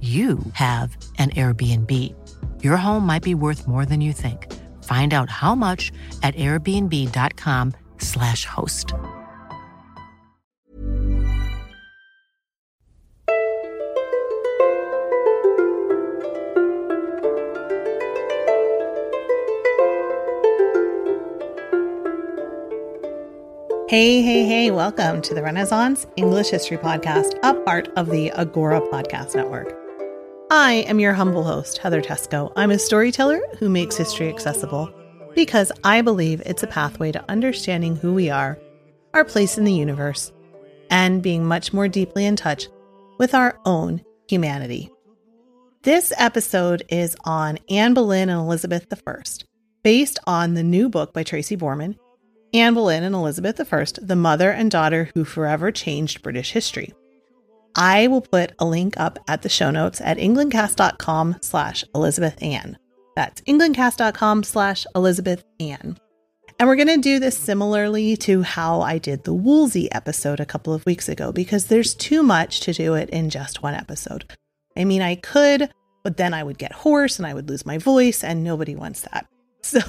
you have an Airbnb. Your home might be worth more than you think. Find out how much at airbnb.com/slash host. Hey, hey, hey, welcome to the Renaissance English History Podcast, a part of the Agora Podcast Network. I am your humble host, Heather Teysko. I'm a storyteller who makes history accessible because I believe it's a pathway to understanding who we are, our place in the universe, and being much more deeply in touch with our own humanity. This episode is on Anne Boleyn and Elizabeth I, based on the new book by Tracy Borman Anne Boleyn and Elizabeth I, the mother and daughter who forever changed British history. I will put a link up at the show notes at englandcast.com slash Elizabeth Ann. That's englandcast.com slash Elizabeth Ann. And we're going to do this similarly to how I did the Wolsey episode a couple of weeks ago because there's too much to do it in just one episode. I mean, I could, but then I would get hoarse and I would lose my voice, and nobody wants that. So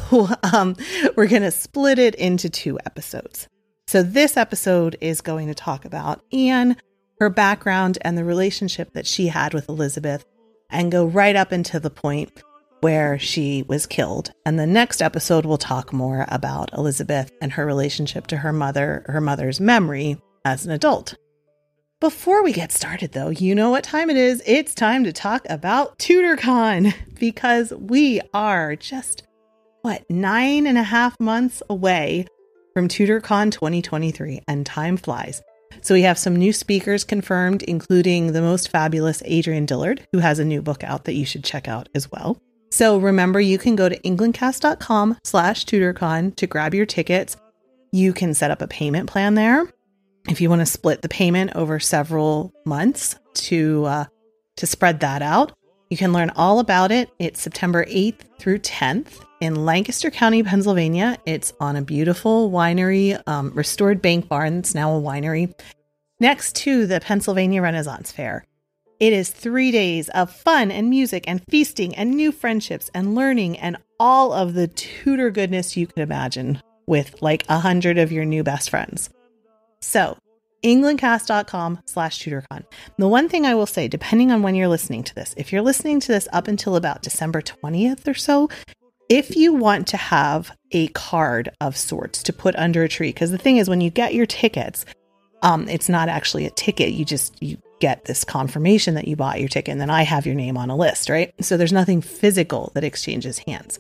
um, we're going to split it into two episodes. So this episode is going to talk about Anne, her background, and the relationship that she had with Elizabeth, and go right up into the point where she was killed. And the next episode will talk more about Elizabeth and her relationship to her mother, her mother's memory as an adult. Before we get started, though, you know what time it is. It's time to talk about TudorCon because we are just what, nine and a half months away from TudorCon 2023, and time flies. So we have some new speakers confirmed, including the most fabulous Adrienne Dillard, who has a new book out that you should check out as well. So remember, you can go to englandcast.com slash TudorCon to grab your tickets. You can set up a payment plan there if you want to split the payment over several months to uh, to spread that out. You can learn all about it. It's September 8th through 10th in Lancaster County, Pennsylvania. It's on a beautiful winery, um, restored bank barn It's now a winery, next to the Pennsylvania Renaissance Fair. It is three days of fun and music and feasting and new friendships and learning and all of the Tudor goodness you could imagine with like a hundred of your new best friends. So englandcast.com slash TudorCon. The one thing I will say, depending on when you're listening to this, if you're listening to this up until about December 20th or so, if you want to have a card of sorts to put under a tree, because the thing is when you get your tickets, um, it's not actually a ticket. You just you get this confirmation that you bought your ticket, and then I have your name on a list, right? So there's nothing physical that exchanges hands.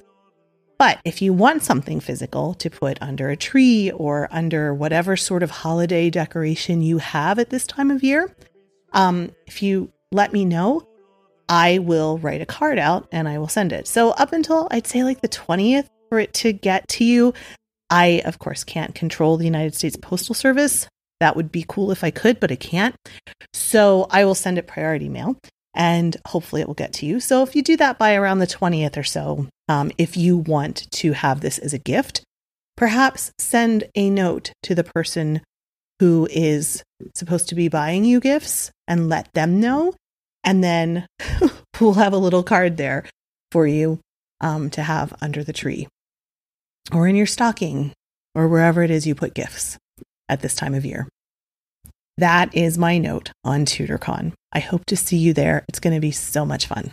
But if you want something physical to put under a tree or under whatever sort of holiday decoration you have at this time of year, um, if you let me know, I will write a card out and I will send it. So, up until I'd say like the 20th for it to get to you, I, of course, can't control the United States Postal Service. That would be cool if I could, but I can't. So, I will send it priority mail and hopefully it will get to you. So if you do that by around the 20th or so, um, if you want to have this as a gift, perhaps send a note to the person who is supposed to be buying you gifts and let them know. And then we'll have a little card there for you um, to have under the tree or in your stocking or wherever it is you put gifts at this time of year. That is my note on TudorCon. I hope to see you there. It's going to be so much fun.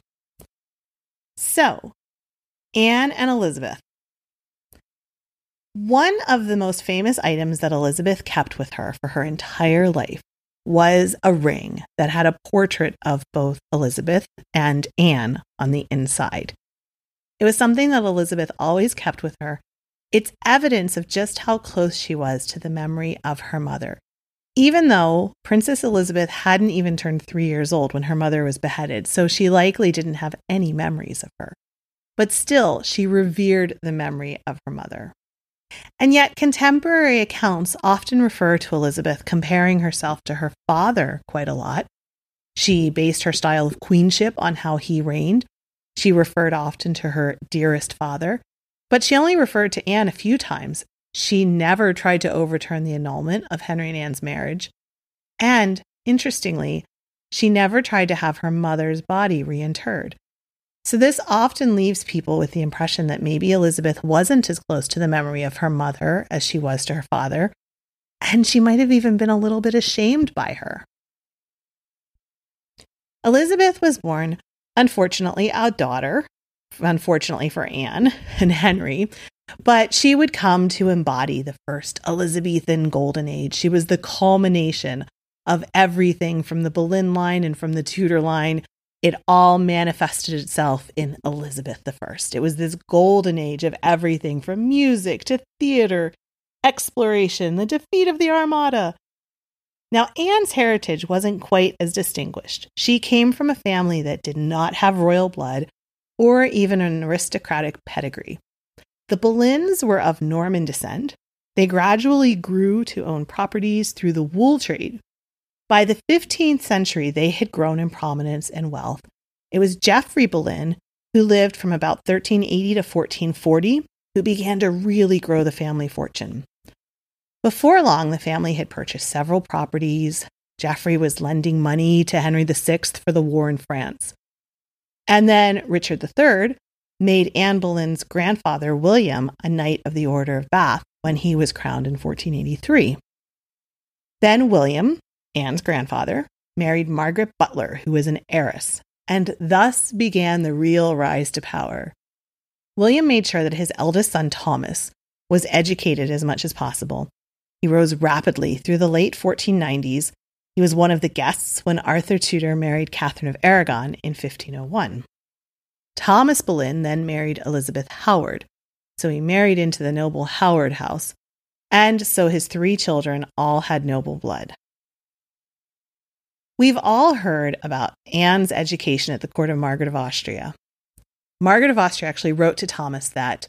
So, Anne and Elizabeth. One of the most famous items that Elizabeth kept with her for her entire life was a ring that had a portrait of both Elizabeth and Anne on the inside. It was something that Elizabeth always kept with her. It's evidence of just how close she was to the memory of her mother. Even though Princess Elizabeth hadn't even turned three years old when her mother was beheaded, so she likely didn't have any memories of her. But still, she revered the memory of her mother. And yet, contemporary accounts often refer to Elizabeth comparing herself to her father quite a lot. She based her style of queenship on how he reigned. She referred often to her dearest father, but she only referred to Anne a few times. She never tried to overturn the annulment of Henry and Anne's marriage. And, interestingly, she never tried to have her mother's body reinterred. So, this often leaves people with the impression that maybe Elizabeth wasn't as close to the memory of her mother as she was to her father, and she might have even been a little bit ashamed by her. Elizabeth was born, unfortunately, a daughter, unfortunately for Anne and Henry, but she would come to embody the first Elizabethan golden age. She was the culmination of everything from the Boleyn line and from the Tudor line it all manifested itself in Elizabeth I. It was this golden age of everything from music to theater, exploration, the defeat of the Armada. Now, Anne's heritage wasn't quite as distinguished. She came from a family that did not have royal blood or even an aristocratic pedigree. The Boleyns were of Norman descent. They gradually grew to own properties through the wool trade, by the 15th century, they had grown in prominence and wealth. It was Geoffrey Boleyn, who lived from about 1380 to 1440, who began to really grow the family fortune. Before long, the family had purchased several properties. Geoffrey was lending money to Henry VI for the war in France. And then Richard III made Anne Boleyn's grandfather, William, a Knight of the Order of Bath when he was crowned in 1483. Then William, Anne's grandfather, married Margaret Butler, who was an heiress, and thus began the real rise to power. William made sure that his eldest son, Thomas, was educated as much as possible. He rose rapidly through the late 1490s. He was one of the guests when Arthur Tudor married Catherine of Aragon in 1501. Thomas Boleyn then married Elizabeth Howard, so he married into the noble Howard house, and so his three children all had noble blood. We've all heard about Anne's education at the court of Margaret of Austria. Margaret of Austria actually wrote to Thomas that,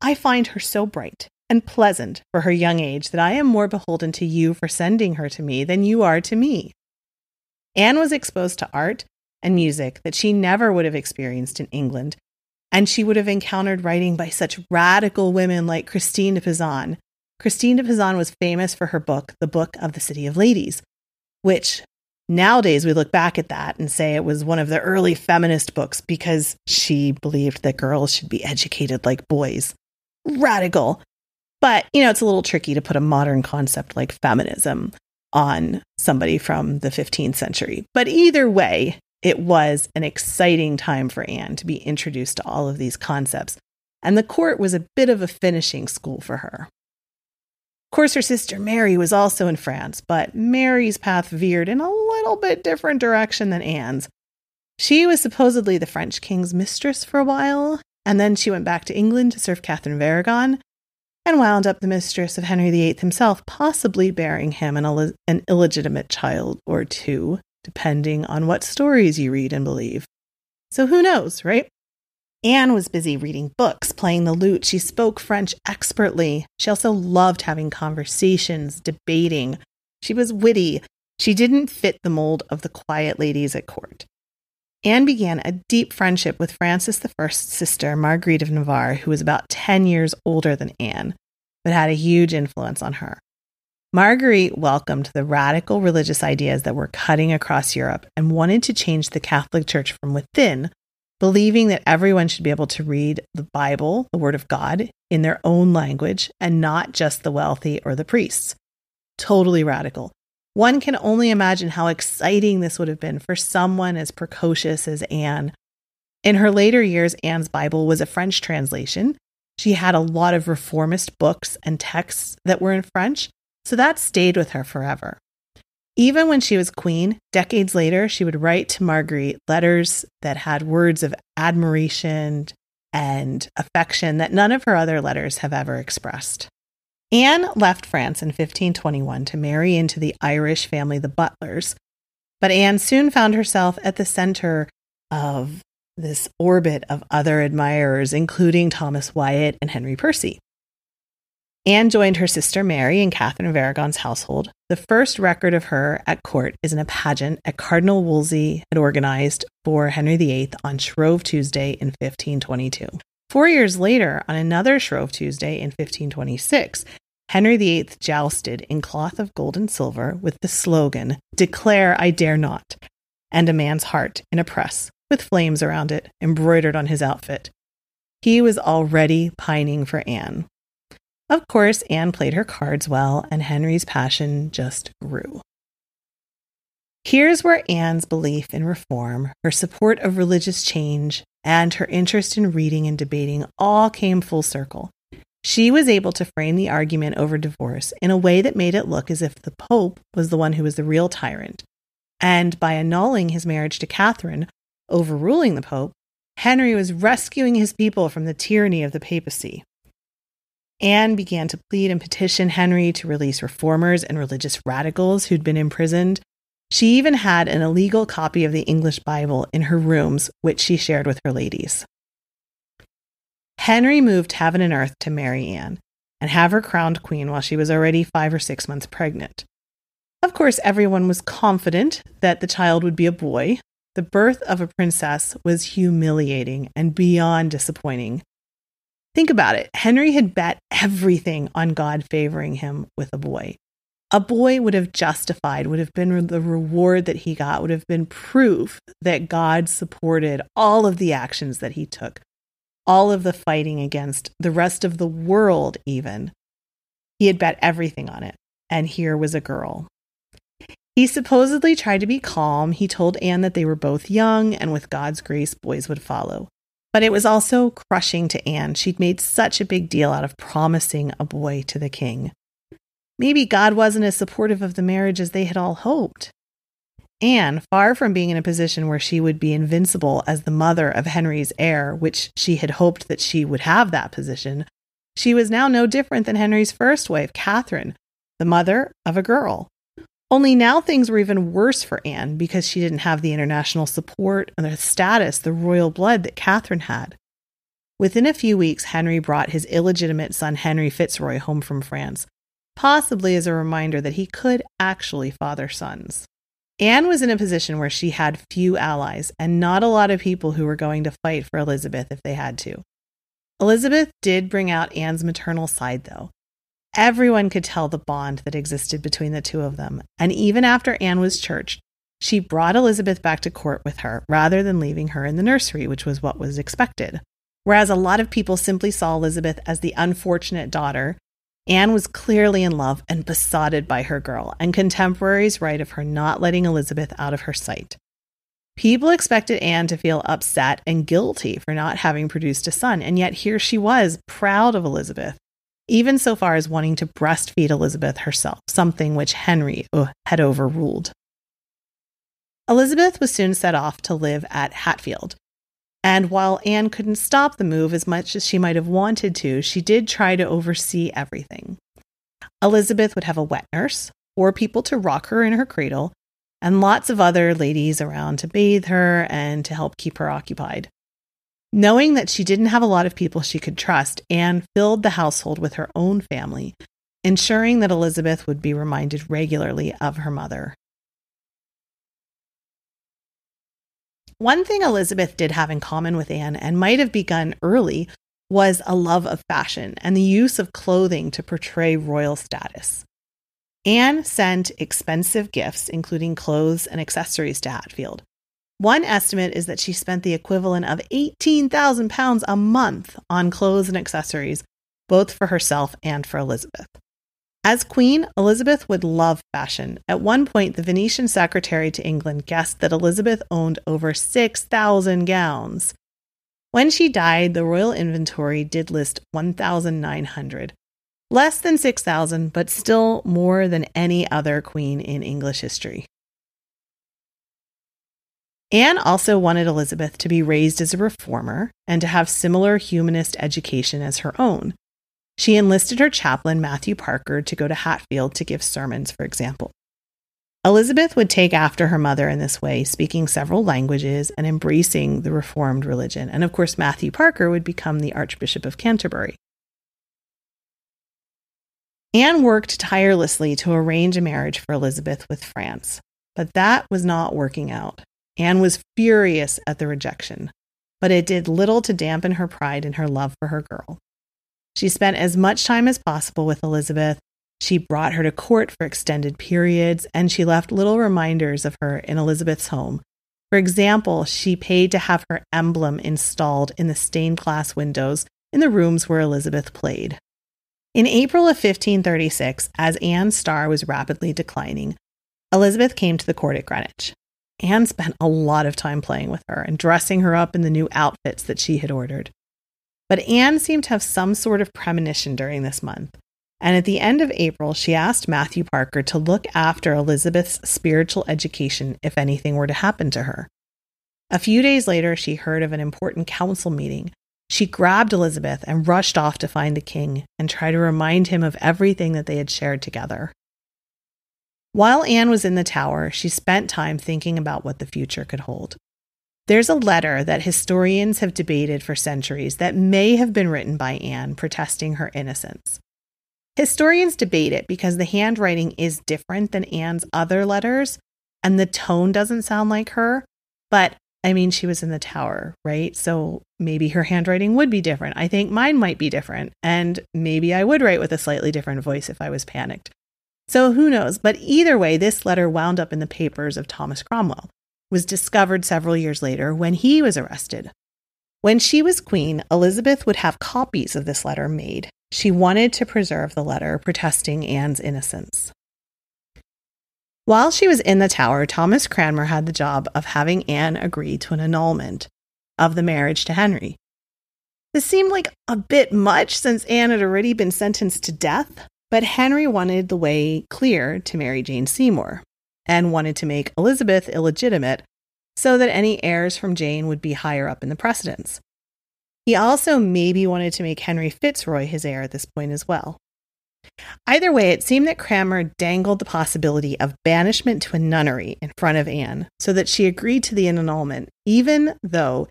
I find her so bright and pleasant for her young age that I am more beholden to you for sending her to me than you are to me. Anne was exposed to art and music that she never would have experienced in England, and she would have encountered writing by such radical women like Christine de Pizan. Christine de Pizan was famous for her book, The Book of the City of Ladies, which Nowadays, we look back at that and say it was one of the early feminist books because she believed that girls should be educated like boys. Radical. But, you know, it's a little tricky to put a modern concept like feminism on somebody from the 15th century. But either way, it was an exciting time for Anne to be introduced to all of these concepts. And the court was a bit of a finishing school for her. Of course, her sister Mary was also in France, but Mary's path veered in a little bit different direction than Anne's. She was supposedly the French king's mistress for a while, and then she went back to England to serve Catherine of Aragon and wound up the mistress of Henry VIII himself, possibly bearing him an, Ill- an illegitimate child or two, depending on what stories you read and believe. So who knows, right? Anne was busy reading books, playing the lute. She spoke French expertly. She also loved having conversations, debating. She was witty. She didn't fit the mold of the quiet ladies at court. Anne began a deep friendship with Francis I's sister, Marguerite of Navarre, who was about 10 years older than Anne, but had a huge influence on her. Marguerite welcomed the radical religious ideas that were cutting across Europe and wanted to change the Catholic Church from within believing that everyone should be able to read the Bible, the Word of God, in their own language and not just the wealthy or the priests. Totally radical. One can only imagine how exciting this would have been for someone as precocious as Anne. In her later years, Anne's Bible was a French translation. She had a lot of reformist books and texts that were in French, so that stayed with her forever. Even when she was queen, decades later, she would write to Marguerite letters that had words of admiration and affection that none of her other letters have ever expressed. Anne left France in 1521 to marry into the Irish family, the Butlers, but Anne soon found herself at the center of this orbit of other admirers, including Thomas Wyatt and Henry Percy. Anne joined her sister Mary in Catherine of Aragon's household. The first record of her at court is in a pageant that Cardinal Wolsey had organized for Henry VIII on Shrove Tuesday in 1522. Four years later, on another Shrove Tuesday in 1526, Henry VIII jousted in cloth of gold and silver with the slogan, Declare I dare not, and a man's heart in a press with flames around it embroidered on his outfit. He was already pining for Anne. Of course, Anne played her cards well, and Henry's passion just grew. Here's where Anne's belief in reform, her support of religious change, and her interest in reading and debating all came full circle. She was able to frame the argument over divorce in a way that made it look as if the Pope was the one who was the real tyrant. And by annulling his marriage to Catherine, overruling the Pope, Henry was rescuing his people from the tyranny of the papacy. Anne began to plead and petition Henry to release reformers and religious radicals who'd been imprisoned. She even had an illegal copy of the English Bible in her rooms, which she shared with her ladies. Henry moved heaven and earth to marry Anne and have her crowned queen while she was already five or six months pregnant. Of course, everyone was confident that the child would be a boy. The birth of a princess was humiliating and beyond disappointing. Think about it. Henry had bet everything on God favoring him with a boy. A boy would have justified, would have been the reward that he got, would have been proof that God supported all of the actions that he took, all of the fighting against the rest of the world, even. He had bet everything on it. And here was a girl. He supposedly tried to be calm. He told Anne that they were both young, and with God's grace, boys would follow. But it was also crushing to Anne. She'd made such a big deal out of promising a boy to the king. Maybe God wasn't as supportive of the marriage as they had all hoped. Anne, far from being in a position where she would be invincible as the mother of Henry's heir, which she had hoped that she would have that position, she was now no different than Henry's first wife, Catherine, the mother of a girl. Only now things were even worse for Anne because she didn't have the international support and the status, the royal blood that Catherine had. Within a few weeks, Henry brought his illegitimate son Henry Fitzroy home from France, possibly as a reminder that he could actually father sons. Anne was in a position where she had few allies and not a lot of people who were going to fight for Elizabeth if they had to. Elizabeth did bring out Anne's maternal side, though. Everyone could tell the bond that existed between the two of them, and even after Anne was churched, she brought Elizabeth back to court with her rather than leaving her in the nursery, which was what was expected. Whereas a lot of people simply saw Elizabeth as the unfortunate daughter, Anne was clearly in love and besotted by her girl, and contemporaries write of her not letting Elizabeth out of her sight. People expected Anne to feel upset and guilty for not having produced a son, and yet here she was, proud of Elizabeth even so far as wanting to breastfeed Elizabeth herself, something which Henry had overruled. Elizabeth was soon set off to live at Hatfield. And while Anne couldn't stop the move as much as she might have wanted to, she did try to oversee everything. Elizabeth would have a wet nurse, or people to rock her in her cradle, and lots of other ladies around to bathe her and to help keep her occupied. Knowing that she didn't have a lot of people she could trust, Anne filled the household with her own family, ensuring that Elizabeth would be reminded regularly of her mother. One thing Elizabeth did have in common with Anne and might have begun early was a love of fashion and the use of clothing to portray royal status. Anne sent expensive gifts, including clothes and accessories, to Hatfield, one estimate is that she spent the equivalent of 18,000 pounds a month on clothes and accessories, both for herself and for Elizabeth. As queen, Elizabeth would love fashion. At one point, the Venetian secretary to England guessed that Elizabeth owned over 6,000 gowns. When she died, the royal inventory did list 1,900. Less than 6,000, but still more than any other queen in English history. Anne also wanted Elizabeth to be raised as a reformer and to have similar humanist education as her own. She enlisted her chaplain, Matthew Parker, to go to Hatfield to give sermons, for example. Elizabeth would take after her mother in this way, speaking several languages and embracing the Reformed religion. And of course, Matthew Parker would become the Archbishop of Canterbury. Anne worked tirelessly to arrange a marriage for Elizabeth with France, but that was not working out. Anne was furious at the rejection, but it did little to dampen her pride and her love for her girl. She spent as much time as possible with Elizabeth. She brought her to court for extended periods, and she left little reminders of her in Elizabeth's home. For example, she paid to have her emblem installed in the stained glass windows in the rooms where Elizabeth played. In April of 1536, as Anne's star was rapidly declining, Elizabeth came to the court at Greenwich. Anne spent a lot of time playing with her and dressing her up in the new outfits that she had ordered. But Anne seemed to have some sort of premonition during this month. And at the end of April, she asked Matthew Parker to look after Elizabeth's spiritual education if anything were to happen to her. A few days later, she heard of an important council meeting. She grabbed Elizabeth and rushed off to find the king and try to remind him of everything that they had shared together. While Anne was in the tower, she spent time thinking about what the future could hold. There's a letter that historians have debated for centuries that may have been written by Anne protesting her innocence. Historians debate it because the handwriting is different than Anne's other letters and the tone doesn't sound like her. But I mean, she was in the tower, right? So maybe her handwriting would be different. I think mine might be different. And maybe I would write with a slightly different voice if I was panicked. So who knows? But either way, this letter wound up in the papers of Thomas Cromwell was discovered several years later when he was arrested. When she was queen, Elizabeth would have copies of this letter made. She wanted to preserve the letter protesting Anne's innocence. While she was in the tower, Thomas Cranmer had the job of having Anne agree to an annulment of the marriage to Henry. This seemed like a bit much since Anne had already been sentenced to death, but Henry wanted the way clear to marry Jane Seymour and wanted to make Elizabeth illegitimate so that any heirs from Jane would be higher up in the precedence. He also maybe wanted to make Henry Fitzroy his heir at this point as well. Either way, it seemed that Cranmer dangled the possibility of banishment to a nunnery in front of Anne so that she agreed to the annulment, even though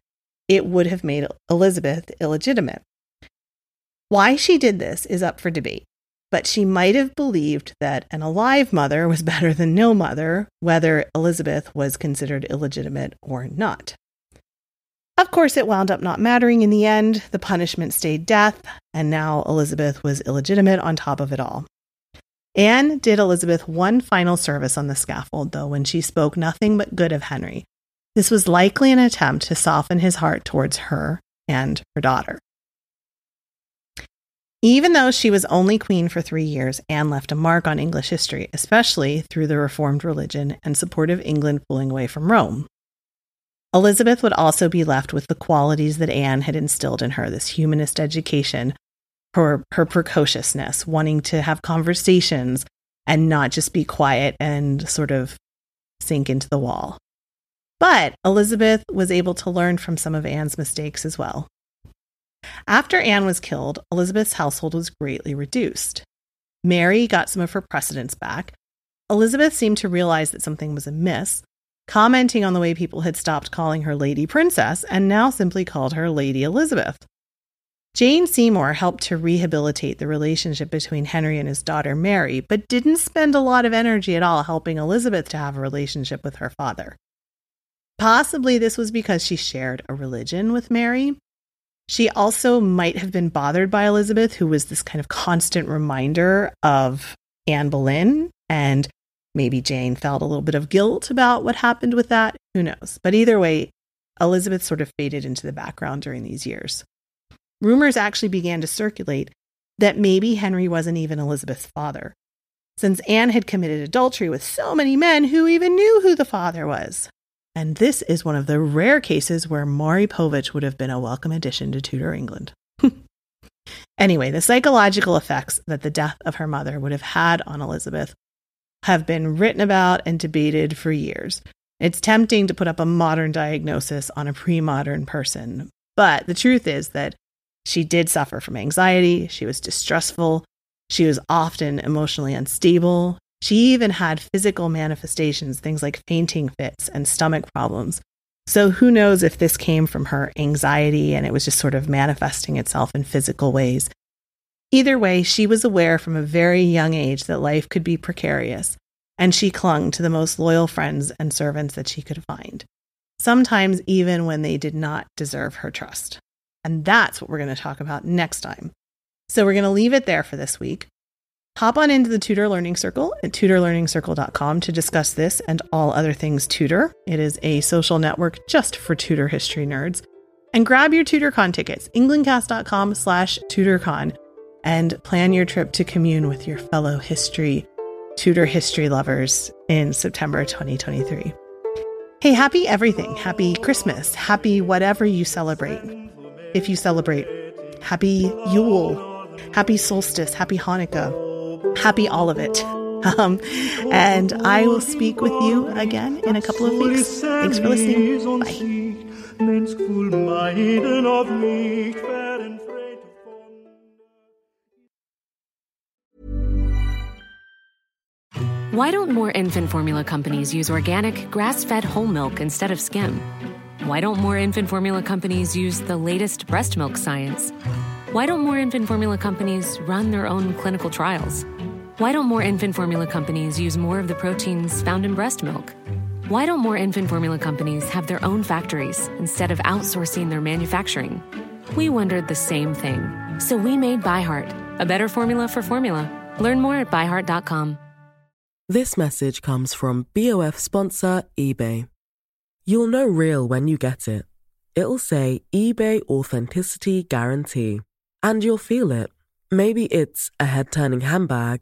it would have made Elizabeth illegitimate. Why she did this is up for debate but she might have believed that an alive mother was better than no mother, whether Elizabeth was considered illegitimate or not. Of course, it wound up not mattering in the end. The punishment stayed death, and now Elizabeth was illegitimate on top of it all. Anne did Elizabeth one final service on the scaffold, though, when she spoke nothing but good of Henry. This was likely an attempt to soften his heart towards her and her daughter. Even though she was only queen for three years, Anne left a mark on English history, especially through the Reformed religion and support of England pulling away from Rome. Elizabeth would also be left with the qualities that Anne had instilled in her this humanist education, her, her precociousness, wanting to have conversations and not just be quiet and sort of sink into the wall. But Elizabeth was able to learn from some of Anne's mistakes as well. After Anne was killed, Elizabeth's household was greatly reduced. Mary got some of her precedence back. Elizabeth seemed to realize that something was amiss, commenting on the way people had stopped calling her Lady Princess and now simply called her Lady Elizabeth. Jane Seymour helped to rehabilitate the relationship between Henry and his daughter Mary, but didn't spend a lot of energy at all helping Elizabeth to have a relationship with her father. Possibly this was because she shared a religion with Mary, she also might have been bothered by Elizabeth, who was this kind of constant reminder of Anne Boleyn. And maybe Jane felt a little bit of guilt about what happened with that. Who knows? But either way, Elizabeth sort of faded into the background during these years. Rumors actually began to circulate that maybe Henry wasn't even Elizabeth's father. since Anne had committed adultery with so many men who even knew who the father was. And this is one of the rare cases where Maury Povich would have been a welcome addition to Tudor England. anyway, the psychological effects that the death of her mother would have had on Elizabeth have been written about and debated for years. It's tempting to put up a modern diagnosis on a pre modern person, but the truth is that she did suffer from anxiety, she was distrustful, she was often emotionally unstable. She even had physical manifestations, things like fainting fits and stomach problems. So, who knows if this came from her anxiety and it was just sort of manifesting itself in physical ways. Either way, she was aware from a very young age that life could be precarious, and she clung to the most loyal friends and servants that she could find, sometimes even when they did not deserve her trust. And that's what we're going to talk about next time. So we're going to leave it there for this week. Hop on into the Tudor Learning Circle at tudorlearningscircle.com to discuss this and all other things Tudor. It is a social network just for Tudor history nerds. And grab your TudorCon tickets, englandcast.com slash TudorCon, and plan your trip to commune with your fellow history, Tudor history lovers in September 2023. Hey, happy everything. Happy Christmas. Happy whatever you celebrate if you celebrate. Happy Yule, happy solstice, happy Hanukkah, happy all of it. Um, and I will speak with you again in a couple of weeks. Thanks for listening. Bye. Why don't more infant formula companies use organic, grass fed whole milk instead of skim? Why don't more infant formula companies use the latest breast milk science? Why don't more infant formula companies run their own clinical trials? Why don't more infant formula companies use more of the proteins found in breast milk? Why don't more infant formula companies have their own factories instead of outsourcing their manufacturing? We wondered the same thing. So we made ByHeart, a better formula for formula. Learn more at byheart.com. This message comes from BOF sponsor eBay. You'll know real when you get it. It'll say eBay Authenticity Guarantee. And you'll feel it. Maybe it's a head turning handbag,